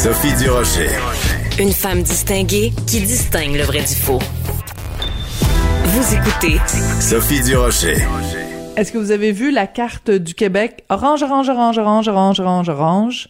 Sophie Durocher. Une femme distinguée qui distingue le vrai du faux. Vous écoutez Sophie Durocher. Est-ce que vous avez vu la carte du Québec? Orange, orange, orange, orange, orange, orange, orange.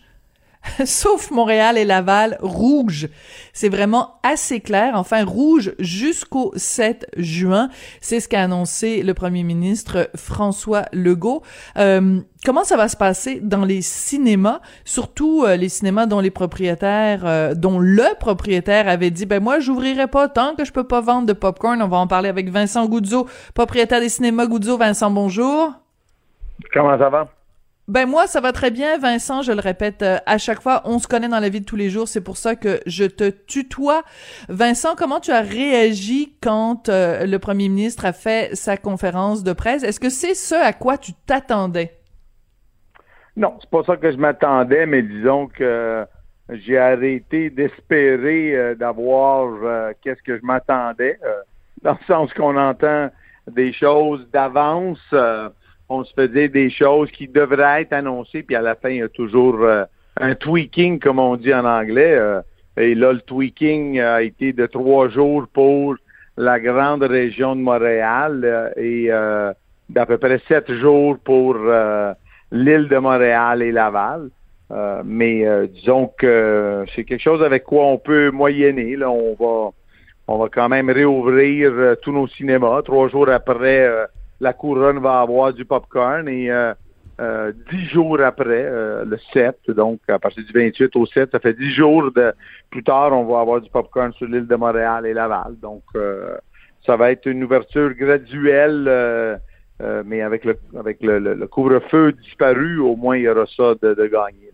sauf Montréal et Laval, rouge. C'est vraiment assez clair. Enfin, rouge jusqu'au 7 juin. C'est ce qu'a annoncé le premier ministre François Legault. Euh, comment ça va se passer dans les cinémas, surtout euh, les cinémas dont les propriétaires, euh, dont le propriétaire avait dit, ben moi, j'ouvrirai pas tant que je peux pas vendre de popcorn. On va en parler avec Vincent Goudzo, propriétaire des cinémas Goudzo. Vincent, bonjour. Comment ça va? Ben moi, ça va très bien, Vincent. Je le répète euh, à chaque fois, on se connaît dans la vie de tous les jours. C'est pour ça que je te tutoie. Vincent, comment tu as réagi quand euh, le premier ministre a fait sa conférence de presse? Est-ce que c'est ce à quoi tu t'attendais? Non, c'est pas ça que je m'attendais, mais disons que j'ai arrêté d'espérer euh, d'avoir qu'est-ce que je m'attendais, dans le sens qu'on entend des choses d'avance on se faisait des choses qui devraient être annoncées, puis à la fin, il y a toujours euh, un tweaking, comme on dit en anglais. Euh, et là, le tweaking a été de trois jours pour la grande région de Montréal euh, et d'à peu près sept jours pour l'île de Montréal et Laval. mais disons que c'est quelque chose avec quoi on peut moyenner. Là, on va on va quand même réouvrir tous nos cinémas trois jours après la couronne va avoir du popcorn et euh, euh, dix jours après, euh, le 7, donc à partir du 28 au 7, ça fait dix jours de plus tard, on va avoir du popcorn sur l'île de Montréal et Laval. Donc ça va être une ouverture graduelle, mais avec le avec le, couvre-feu disparu, au moins il y aura ça de, de gagner.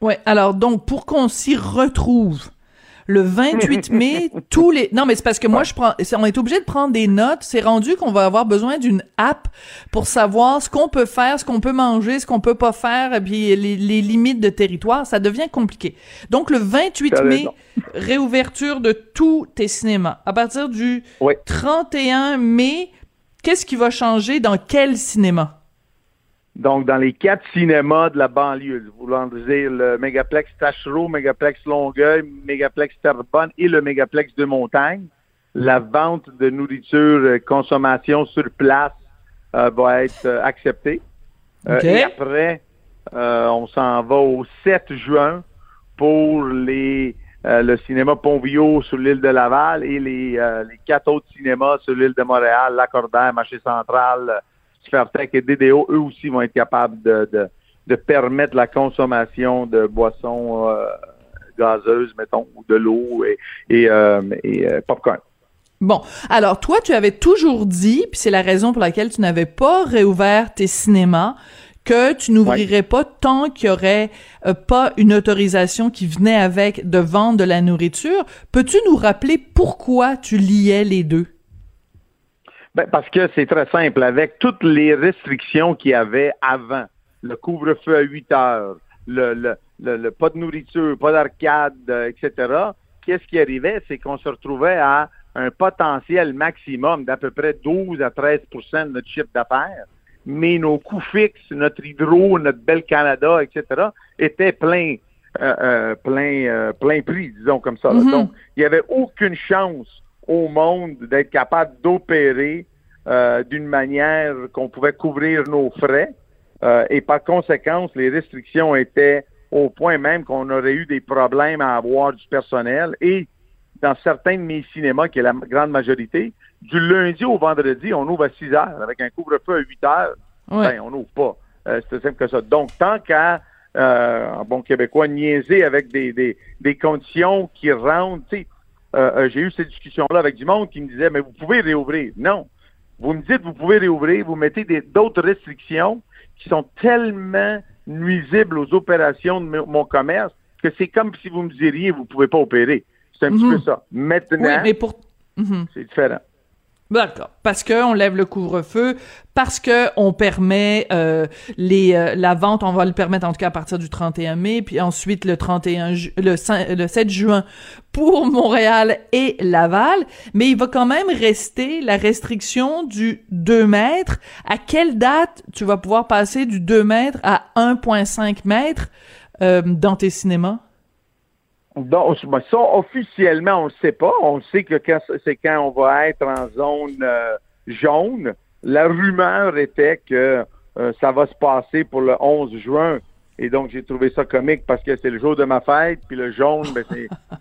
Oui, alors donc pour qu'on s'y retrouve, le 28 mai, tous les... Non, mais c'est parce que moi, je prends... On est obligé de prendre des notes. C'est rendu qu'on va avoir besoin d'une app pour savoir ce qu'on peut faire, ce qu'on peut manger, ce qu'on peut pas faire, et puis les, limites de territoire. Ça devient compliqué. Donc, le 28 mai, réouverture de tous tes cinémas. À partir du 31 mai, qu'est-ce qui va changer dans quel cinéma? Donc, dans les quatre cinémas de la banlieue, voulant dire le Mégaplex Tachereau, Mégaplex Longueuil, Mégaplex Terrebonne et le Mégaplex de Montagne, la vente de nourriture euh, consommation sur place euh, va être euh, acceptée. et après, on s'en va au 7 juin pour les le cinéma Pontvio sur l'île de Laval et les, les quatre autres cinémas sur l'île de Montréal, Lacordaire, Marché Central, Tech et DDO, eux aussi vont être capables de, de, permettre la consommation de boissons euh, gazeuses, mettons, ou de l'eau et, et, euh, euh, popcorn. Bon, alors toi, tu avais toujours dit, puis c'est la raison pour laquelle tu n'avais pas réouvert tes cinémas, que tu n'ouvrirais pas tant qu'il y aurait pas une autorisation qui venait avec de vendre de la nourriture. Peux-tu nous rappeler pourquoi tu liais les deux? Ben, parce que c'est très simple. Avec toutes les restrictions qu'il y avait avant, le couvre-feu à 8 heures, le, le, le, pas de nourriture, pas d'arcade, euh, etc., qu'est-ce qui arrivait? C'est qu'on se retrouvait à un potentiel maximum d'à peu près 12 à 13% de notre chiffre d'affaires, mais nos coûts fixes, notre hydro, notre bel Canada, etc., étaient pleins. Euh, euh, plein, plein prix, disons comme ça. Mm-hmm. Donc, il n'y avait aucune chance au monde d'être capable d'opérer euh, d'une manière qu'on pouvait couvrir nos frais. Euh, et par conséquence, les restrictions étaient au point même qu'on aurait eu des problèmes à avoir du personnel. Et dans certains de mes cinémas, qui est la grande majorité, du lundi au vendredi, on ouvre à 6 heures avec un couvre-feu à 8 heures. Ben, on n'ouvre pas. Euh, c'est simple que ça. Donc, tant qu'à, en bon québécois, niaiser avec des, des, des conditions qui rendent, tu sais, euh, j'ai eu cette discussion-là avec du monde qui me disait, mais vous pouvez réouvrir. Non. Vous me dites, vous pouvez réouvrir, vous mettez d'autres restrictions qui sont tellement nuisibles aux opérations de mon commerce que c'est comme si vous me diriez, vous pouvez pas opérer. C'est un petit mhm. peu ça. Maintenant, mhm. c'est différent. D'accord. Parce que on lève le couvre-feu, parce que on permet euh, les euh, la vente, on va le permettre en tout cas à partir du 31 mai, puis ensuite le 31 le, 7 juin pour Montréal et Laval, mais il va quand même rester la restriction du 2 mètres. À quelle date tu vas pouvoir passer du 2 mètres à 1.5 mètres euh, dans tes cinémas? Donc, ça, officiellement, on ne sait pas. On sait que c'est quand on va être en zone euh, jaune. La rumeur était que euh, ça va se passer pour le 11 juin. Et donc, j'ai trouvé ça comique parce que c'est le jour de ma fête, puis le jaune, ben,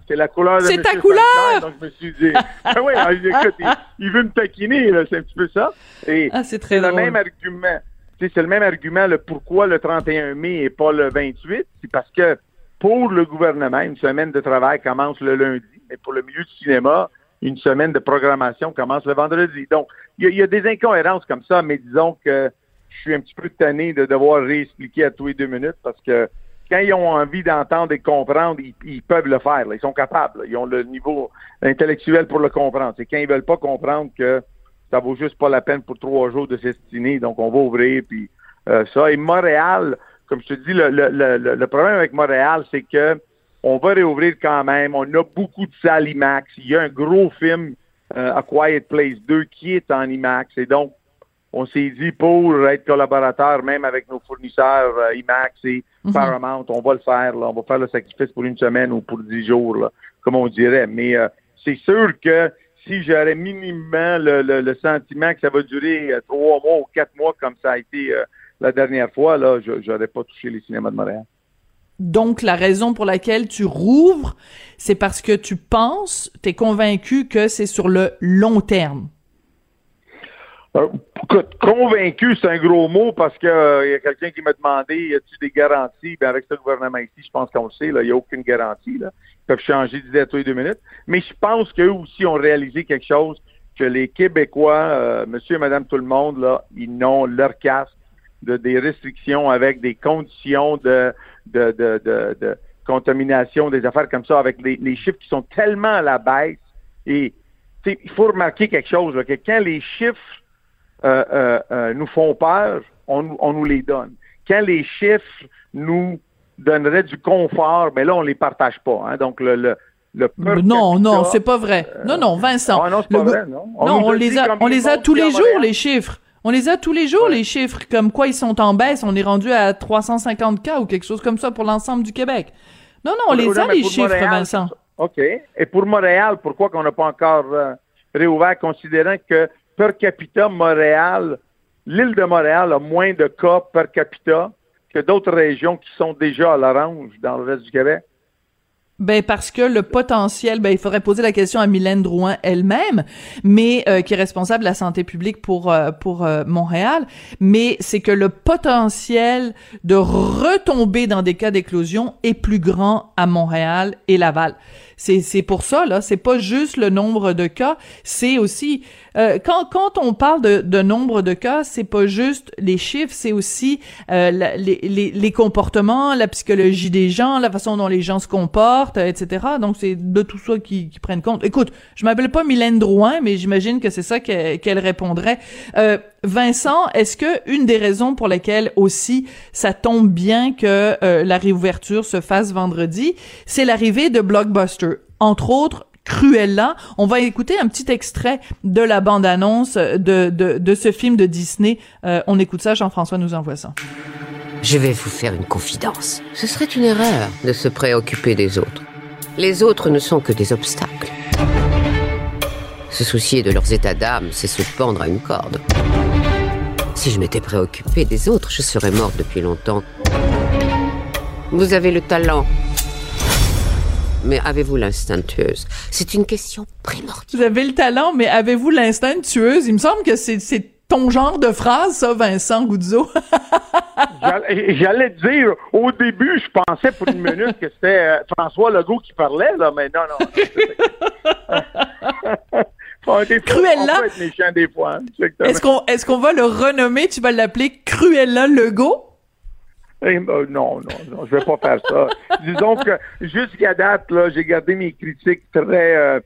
c'est la couleur de C'est ta couleur! donc, je me suis dit, ben oui, hein, écoute, il, veut me taquiner, c'est un petit peu ça. Et ah, c'est très le même argument. C'est le même argument, le pourquoi le 31 mai et pas le 28. C'est parce que pour le gouvernement, une semaine de travail commence le lundi, mais pour le milieu du cinéma, une semaine de programmation commence le vendredi. Donc, il y, a des incohérences comme ça, mais disons que je suis un petit peu tanné de devoir réexpliquer à tous les deux minutes parce que quand ils ont envie d'entendre et comprendre, ils, peuvent le faire. Ils sont capables. Ils ont le niveau intellectuel pour le comprendre. C'est quand ils veulent pas comprendre que ça vaut juste pas la peine pour trois jours de s'estimer. Donc, on va ouvrir, puis euh, ça. Et Montréal, comme je te dis, le, le, le, problème avec Montréal, c'est que on va réouvrir quand même. On a beaucoup de salles IMAX. Il y a un gros film, euh, A Quiet Place 2, qui est en IMAX. Et donc, on s'est dit pour être collaborateur, même avec nos fournisseurs euh, IMAX et mhm. Paramount, on va le faire. Là. On va faire le sacrifice pour une semaine ou pour dix jours, là, comme on dirait. Mais euh, c'est sûr que si j'aurais minimum le, le, sentiment que ça va durer trois mois ou quatre mois comme ça a été la dernière fois, là, je n'aurais pas touché les cinémas de Montréal. Donc, la raison pour laquelle tu rouvres, c'est parce que tu penses, tu es convaincu que c'est sur le long terme. Euh, convaincu, c'est un gros mot parce que il y a quelqu'un qui m'a demandé y a-t-il des garanties? Ben avec ce gouvernement ici, je pense qu'on le sait, il n'y a aucune garantie. Là. Ils peuvent changer d'idée à tous les deux minutes. Mais je pense qu'eux aussi ont réalisé quelque chose que les Québécois, euh, monsieur et madame tout le monde, là, ils n'ont leur casque de, des restrictions avec des conditions de, de, de, de, contamination, des affaires comme ça, avec les, chiffres qui sont tellement à la baisse. Et il faut remarquer quelque chose, que quand les chiffres euh, euh, euh, nous font peur, on, on, nous les donne. Quand les chiffres nous donneraient du confort, mais ben là, on les partage pas. Hein. Donc, le, le non, non, c'est pas vrai. non, non, Vincent. Ah non, c'est pas vrai, non. On, les a, on les a tous les jours, les chiffres. On les a tous les jours, les chiffres, comme quoi ils sont en baisse. On est rendu à 350 cas ou quelque chose comme ça pour l'ensemble du Québec. Non, non, on les a, les chiffres, Vincent. OK. Et pour Montréal, pourquoi qu'on n'a pas encore euh, réouvert, considérant que per capita, Montréal, l'île de Montréal a moins de cas per capita que d'autres régions qui sont déjà à l'orange dans le reste du Québec? Ben parce que le potentiel, ben il faudrait poser la question à Mylène Drouin elle-même, mais euh, qui est responsable de la santé publique pour euh, pour euh, Montréal, mais c'est que le potentiel de retomber dans des cas d'éclosion est plus grand à Montréal et Laval. C'est pour ça là, c'est pas juste le nombre de cas, c'est aussi euh, quand quand on parle de, de nombre de cas, c'est pas juste les chiffres, c'est aussi euh, les, les, les comportements, la psychologie des gens, la façon dont les gens se comportent, etc. Donc c'est de tout ça qui, qui prennent compte. Écoute, je m'appelle pas Mylène Drouin, mais j'imagine que c'est ça qu'elle répondrait. Euh, Vincent, est-ce que une des raisons pour lesquelles aussi ça tombe bien que euh, la réouverture se fasse vendredi, c'est l'arrivée de Blockbuster, entre autres Cruella. On va écouter un petit extrait de la bande-annonce de, de, de, ce film de Disney. Euh, on écoute ça, Jean-François nous envoie ça. Je vais vous faire une confidence. Ce serait une erreur de se préoccuper des autres. Les autres ne sont que des obstacles. Se soucier de leurs états d'âme, c'est se pendre à une corde. Si je m'étais préoccupé des autres, je serais morte depuis longtemps. Vous avez le talent. Mais avez-vous l'instinct tueuse? C'est une question primordiale. Vous avez le talent, mais avez-vous l'instinct tueuse? Il me semble que c'est ton genre de phrase, ça, Vincent Goudzo. J'allais dire, au début, je pensais pour une minute que c'était euh, François Legault qui parlait, là, mais non, non. Cruella. Est-ce qu'on est qu'on va le renommer, tu vas l'appeler Cruella Legault? Eh, ben, non, non, non, je vais pas faire ça. Disons que jusqu'à date, là, j'ai gardé mes critiques très euh,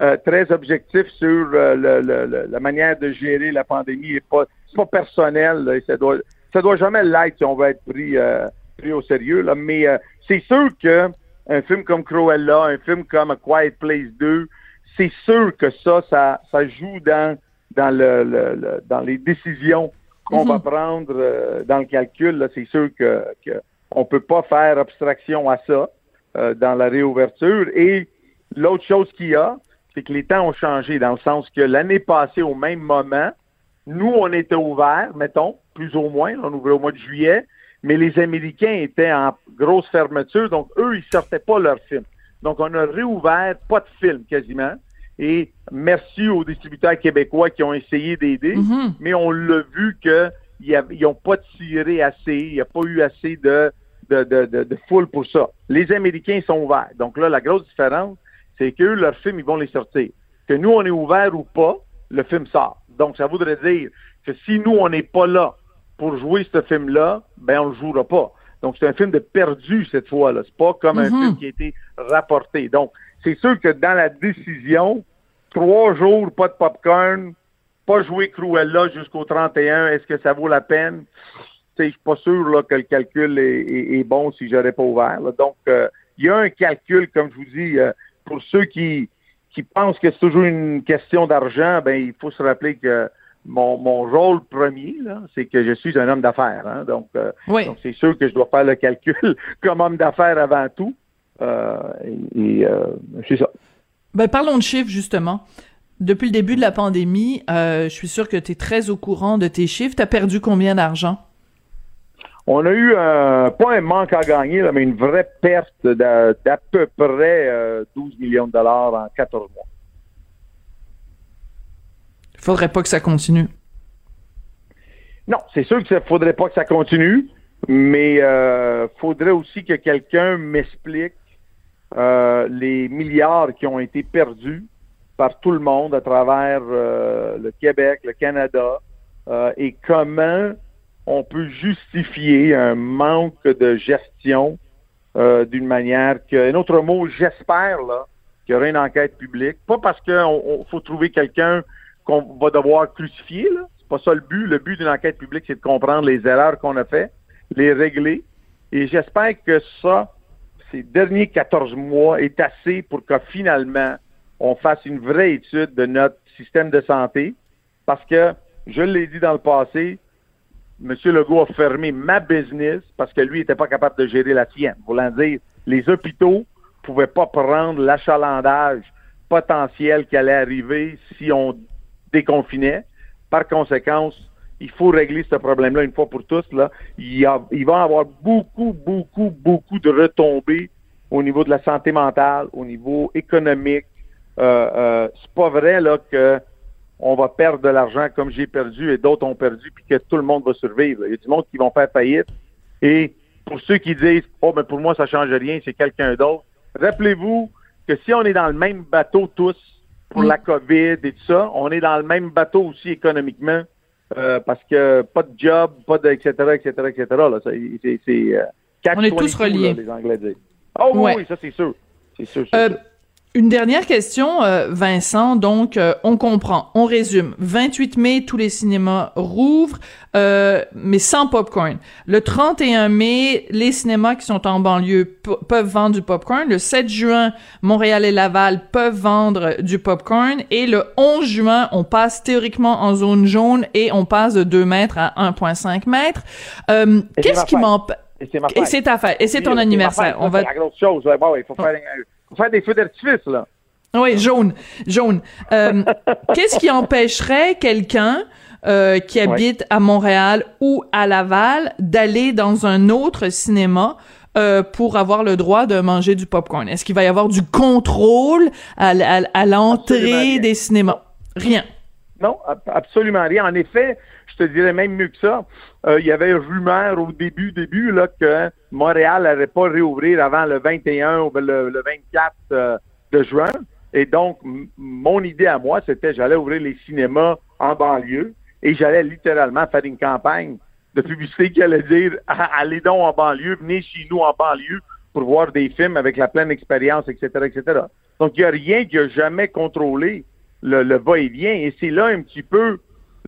euh, très objectifs sur euh, le, la manière de gérer la pandémie. Et pas, c'est pas personnel, et ça doit ça doit jamais l'être si on veut être pris, pris au sérieux. Là. Mais c'est sûr que un film comme Cruella, un film comme A Quiet Place 2, c'est sûr que ça, ça, ça joue dans, dans, le, dans les décisions qu'on va mhm. prendre euh, dans le calcul. C'est sûr que, que on peut pas faire abstraction à ça. euh, dans la réouverture. Et l'autre chose qu'il y a, c'est que les temps ont changé dans le sens que l'année passée, au même moment, nous, on était ouverts, mettons, plus ou moins, on ouvrait au mois de juillet, mais les Américains étaient en grosse fermeture, donc eux, ils sortaient pas leurs films. Donc, on a réouvert, pas de films quasiment. Et merci aux distributeurs québécois qui ont essayé d'aider, Mhm. mais on l'a vu qu'ils n'ont pas tiré assez, il n'y a pas eu assez de, de, de, de, de foule pour ça. Les Américains sont ouverts. Donc là, la grosse différence, c'est qu'eux, leurs films, ils vont les sortir. Que nous, on est ouverts ou pas, le film sort. Donc, ça voudrait dire que si nous, on n'est pas là pour jouer ce film-là, ben, on le jouera pas. Donc, c'est un film de perdu cette fois-là. C'est pas comme un Mhm. film qui a été rapporté. Donc, c'est sûr que dans la décision, trois jours, pas de popcorn, pas jouer Cruella jusqu'au 31, est-ce que ça vaut la peine? Je suis pas sûr là, que le calcul est, est- est bon si j'aurais pas ouvert. là. Donc, euh, il y a un calcul, comme je vous dis, euh, pour ceux qui, qui pensent que c'est toujours une question d'argent, ben il faut se rappeler que mon, mon rôle premier, c'est que je suis un homme d'affaires. hein. donc, euh, Oui. donc, c'est sûr que je dois faire le calcul comme homme d'affaires avant tout. Euh, et et, euh, c'est ça. Ben, parlons de chiffres, justement. Depuis le début de la pandémie, je suis sûr que tu es très au courant de tes chiffres. Tu as perdu combien d'argent? On a eu un, pas un manque à gagner, là, mais une vraie perte d'à peu près euh, 12 millions de dollars en 14 mois. Faudrait pas que ça continue. Non, c'est sûr que ça faudrait pas que ça continue, mais euh, faudrait aussi que quelqu'un m'explique euh, les milliards qui ont été perdus par tout le monde à travers euh, le Québec, le Canada, euh, et comment on peut justifier un manque de gestion d'une manière que, un autre mot, j'espère là qu'il y aura une enquête publique, pas parce qu'il faut trouver quelqu'un qu'on va devoir crucifier là, c'est pas ça le but. Le but d'une enquête publique, c'est de comprendre les erreurs qu'on a fait, les régler, et j'espère que ça, ces derniers 14 mois, est assez pour que finalement on fasse une vraie étude de notre système de santé, parce que je l'ai dit dans le passé, M. Legault a fermé ma business parce que lui n'était pas capable de gérer la sienne. Voulant dire, les hôpitaux pouvaient pas prendre l'achalandage potentiel qui allait arriver si on déconfinait. Par conséquent, il faut régler ce problème-là une fois pour tous. Là. Il, a, il va y avoir beaucoup, beaucoup, beaucoup de retombées au niveau de la santé mentale, au niveau économique. Euh, euh, c'est pas vrai là que on va perdre de l'argent comme j'ai perdu et d'autres ont perdu, puis que tout le monde va survivre. Il y a du monde qui vont faire faillite. Et pour ceux qui disent Oh, mais pour moi, ça change rien, c'est quelqu'un d'autre, rappelez-vous que si on est dans le même bateau tous pour la COVID et tout ça, on est dans le même bateau aussi économiquement. euh, parce que pas de job, pas de etc., etc., etc. Là, Ça, c'est, c'est, euh, On est 22, tous reliés. là, les Anglais disent. Oh oui, Ouais. oui, ça c'est sûr. C'est sûr. c'est Euh, sûr. Une dernière question, euh, Vincent. Donc, euh, on comprend, on résume. 28 mai, tous les cinémas rouvrent, euh, mais sans popcorn. Le 31 mai, les cinémas qui sont en banlieue peuvent vendre du popcorn. Le 7 juin, Montréal et Laval peuvent vendre du popcorn. Et le 11 juin, on passe théoriquement en zone jaune et on passe de 2 mètres à 1,5 mètres. Euh, Qu'est-ce qui m'empêche... Et c'est ta fête. Et c'est ton anniversaire. On va C'est la grosse chose. là. Bon, il faut faire, faut faire des feux d'artifice, là. Oui, jaune, jaune. Euh, Qu'est-ce qui empêcherait quelqu'un euh, qui habite à Montréal ou à Laval d'aller dans un autre cinéma euh, pour avoir le droit de manger du popcorn? Est-ce qu'il va y avoir du contrôle à, l'entrée des cinémas? Rien. Non, ab- absolument rien. En effet, je te dirais même mieux que ça. Euh, il y avait rumeur au début, début, là, que Montréal n'allait pas réouvrir avant le 21 ou le, le 24 euh, de juin. Et donc, mon idée à moi, c'était j'allais ouvrir les cinémas en banlieue et j'allais littéralement faire une campagne de publicité qui allait dire allez donc en banlieue, venez chez nous en banlieue pour voir des films avec la pleine expérience, etc., etc. Donc, il n'y a rien qui a jamais contrôlé le va-et-vient. Et c'est là un petit peu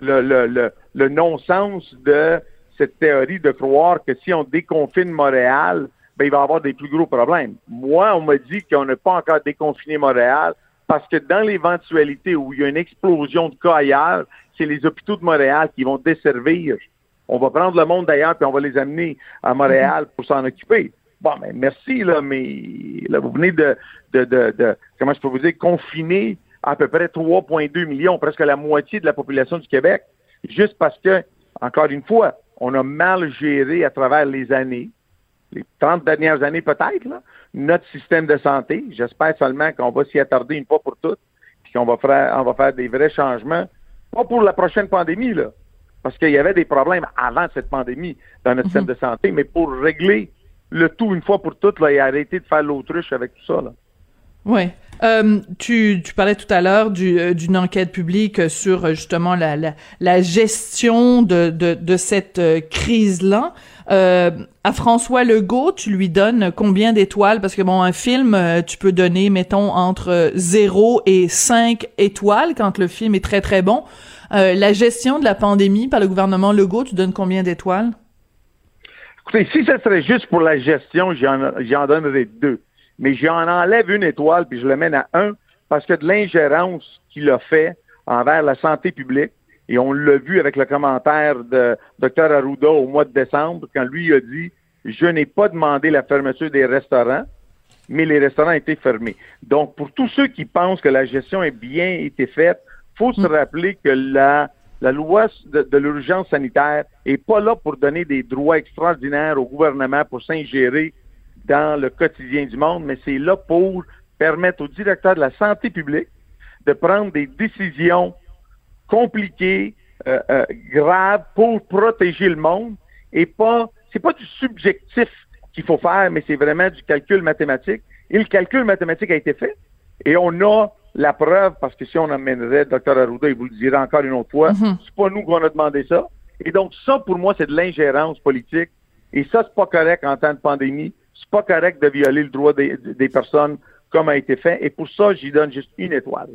le, le, non-sens de cette théorie de croire que si on déconfine Montréal, ben, il va y avoir des plus gros problèmes. Moi, on m'a dit qu'on n'a pas encore déconfiné Montréal parce que dans l'éventualité où il y a une explosion de cas ailleurs, c'est les hôpitaux de Montréal qui vont desservir. On va prendre le monde d'ailleurs puis on va les amener à Montréal pour s'en occuper. Bon, mais merci, là, mais là, vous venez de, de, de, de comment je peux vous dire, confiner à peu près 3,2 millions, presque la moitié de la population du Québec, juste parce que, encore une fois, on a mal géré à travers les années, les 30 dernières années peut-être, notre système de santé. J'espère seulement qu'on va s'y attarder une fois pour toutes, puis qu'on va faire, on va faire des vrais changements, pas pour la prochaine pandémie, là, parce qu'il y avait des problèmes avant cette pandémie dans notre système mhm. de santé, mais pour régler le tout une fois pour toutes là, et arrêter de faire l'autruche avec tout ça. Là. Oui. Euh, tu, tu parlais tout à l'heure euh, d'une enquête publique sur euh, justement la, la, la gestion de, de, de cette euh, crise-là. Euh, à François Legault, tu lui donnes combien d'étoiles? Parce que bon, un film, tu peux donner, mettons, entre 0 et 5 étoiles quand le film est très très bon. la gestion de la pandémie par le gouvernement Legault, tu donnes combien d'étoiles? Écoutez, si ce serait juste pour la gestion, j'en donnerais deux mais j'en enlève une étoile puis je le mène à un parce que de l'ingérence qu'il a fait envers la santé publique, et on l'a vu avec le commentaire de Dr Arruda au mois de décembre, quand lui a dit Je n'ai pas demandé la fermeture des restaurants, mais les restaurants étaient fermés. Donc, pour tous ceux qui pensent que la gestion est bien été faite, faut se mm. rappeler que la, la loi de, de l'urgence sanitaire est pas là pour donner des droits extraordinaires au gouvernement pour s'ingérer dans le quotidien du monde, mais c'est là pour permettre au directeur de la santé publique de prendre des décisions compliquées, euh, euh, graves pour protéger le monde et pas, c'est pas du subjectif qu'il faut faire, mais c'est vraiment du calcul mathématique. Et le calcul mathématique a été fait et on a la preuve parce que si on amènerait Dr Arruda, il vous le dira encore une autre fois, mm-hmm. c'est pas nous qu'on a demandé ça. Et donc ça, pour moi, c'est de l'ingérence politique. Et ça, c'est pas correct en temps de pandémie c'est pas correct de violer le droit des, des personnes comme a été fait. Et pour ça, j'y donne juste une étoile.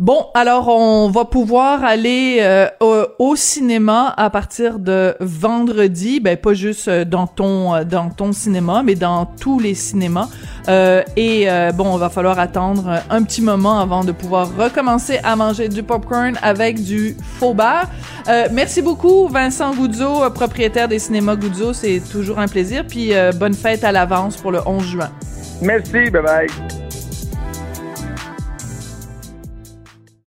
Bon, alors on va pouvoir aller euh, au, cinéma à partir de vendredi, ben pas juste euh, dans ton euh, dans ton cinéma, mais dans tous les cinémas. et bon, on va falloir attendre un petit moment avant de pouvoir recommencer à manger du popcorn avec du faux beurre. merci beaucoup Vincent Goudzo, propriétaire des cinémas Goudzo, c'est toujours un plaisir. Puis bonne fête à l'avance pour le 11 juin. Merci, bye bye.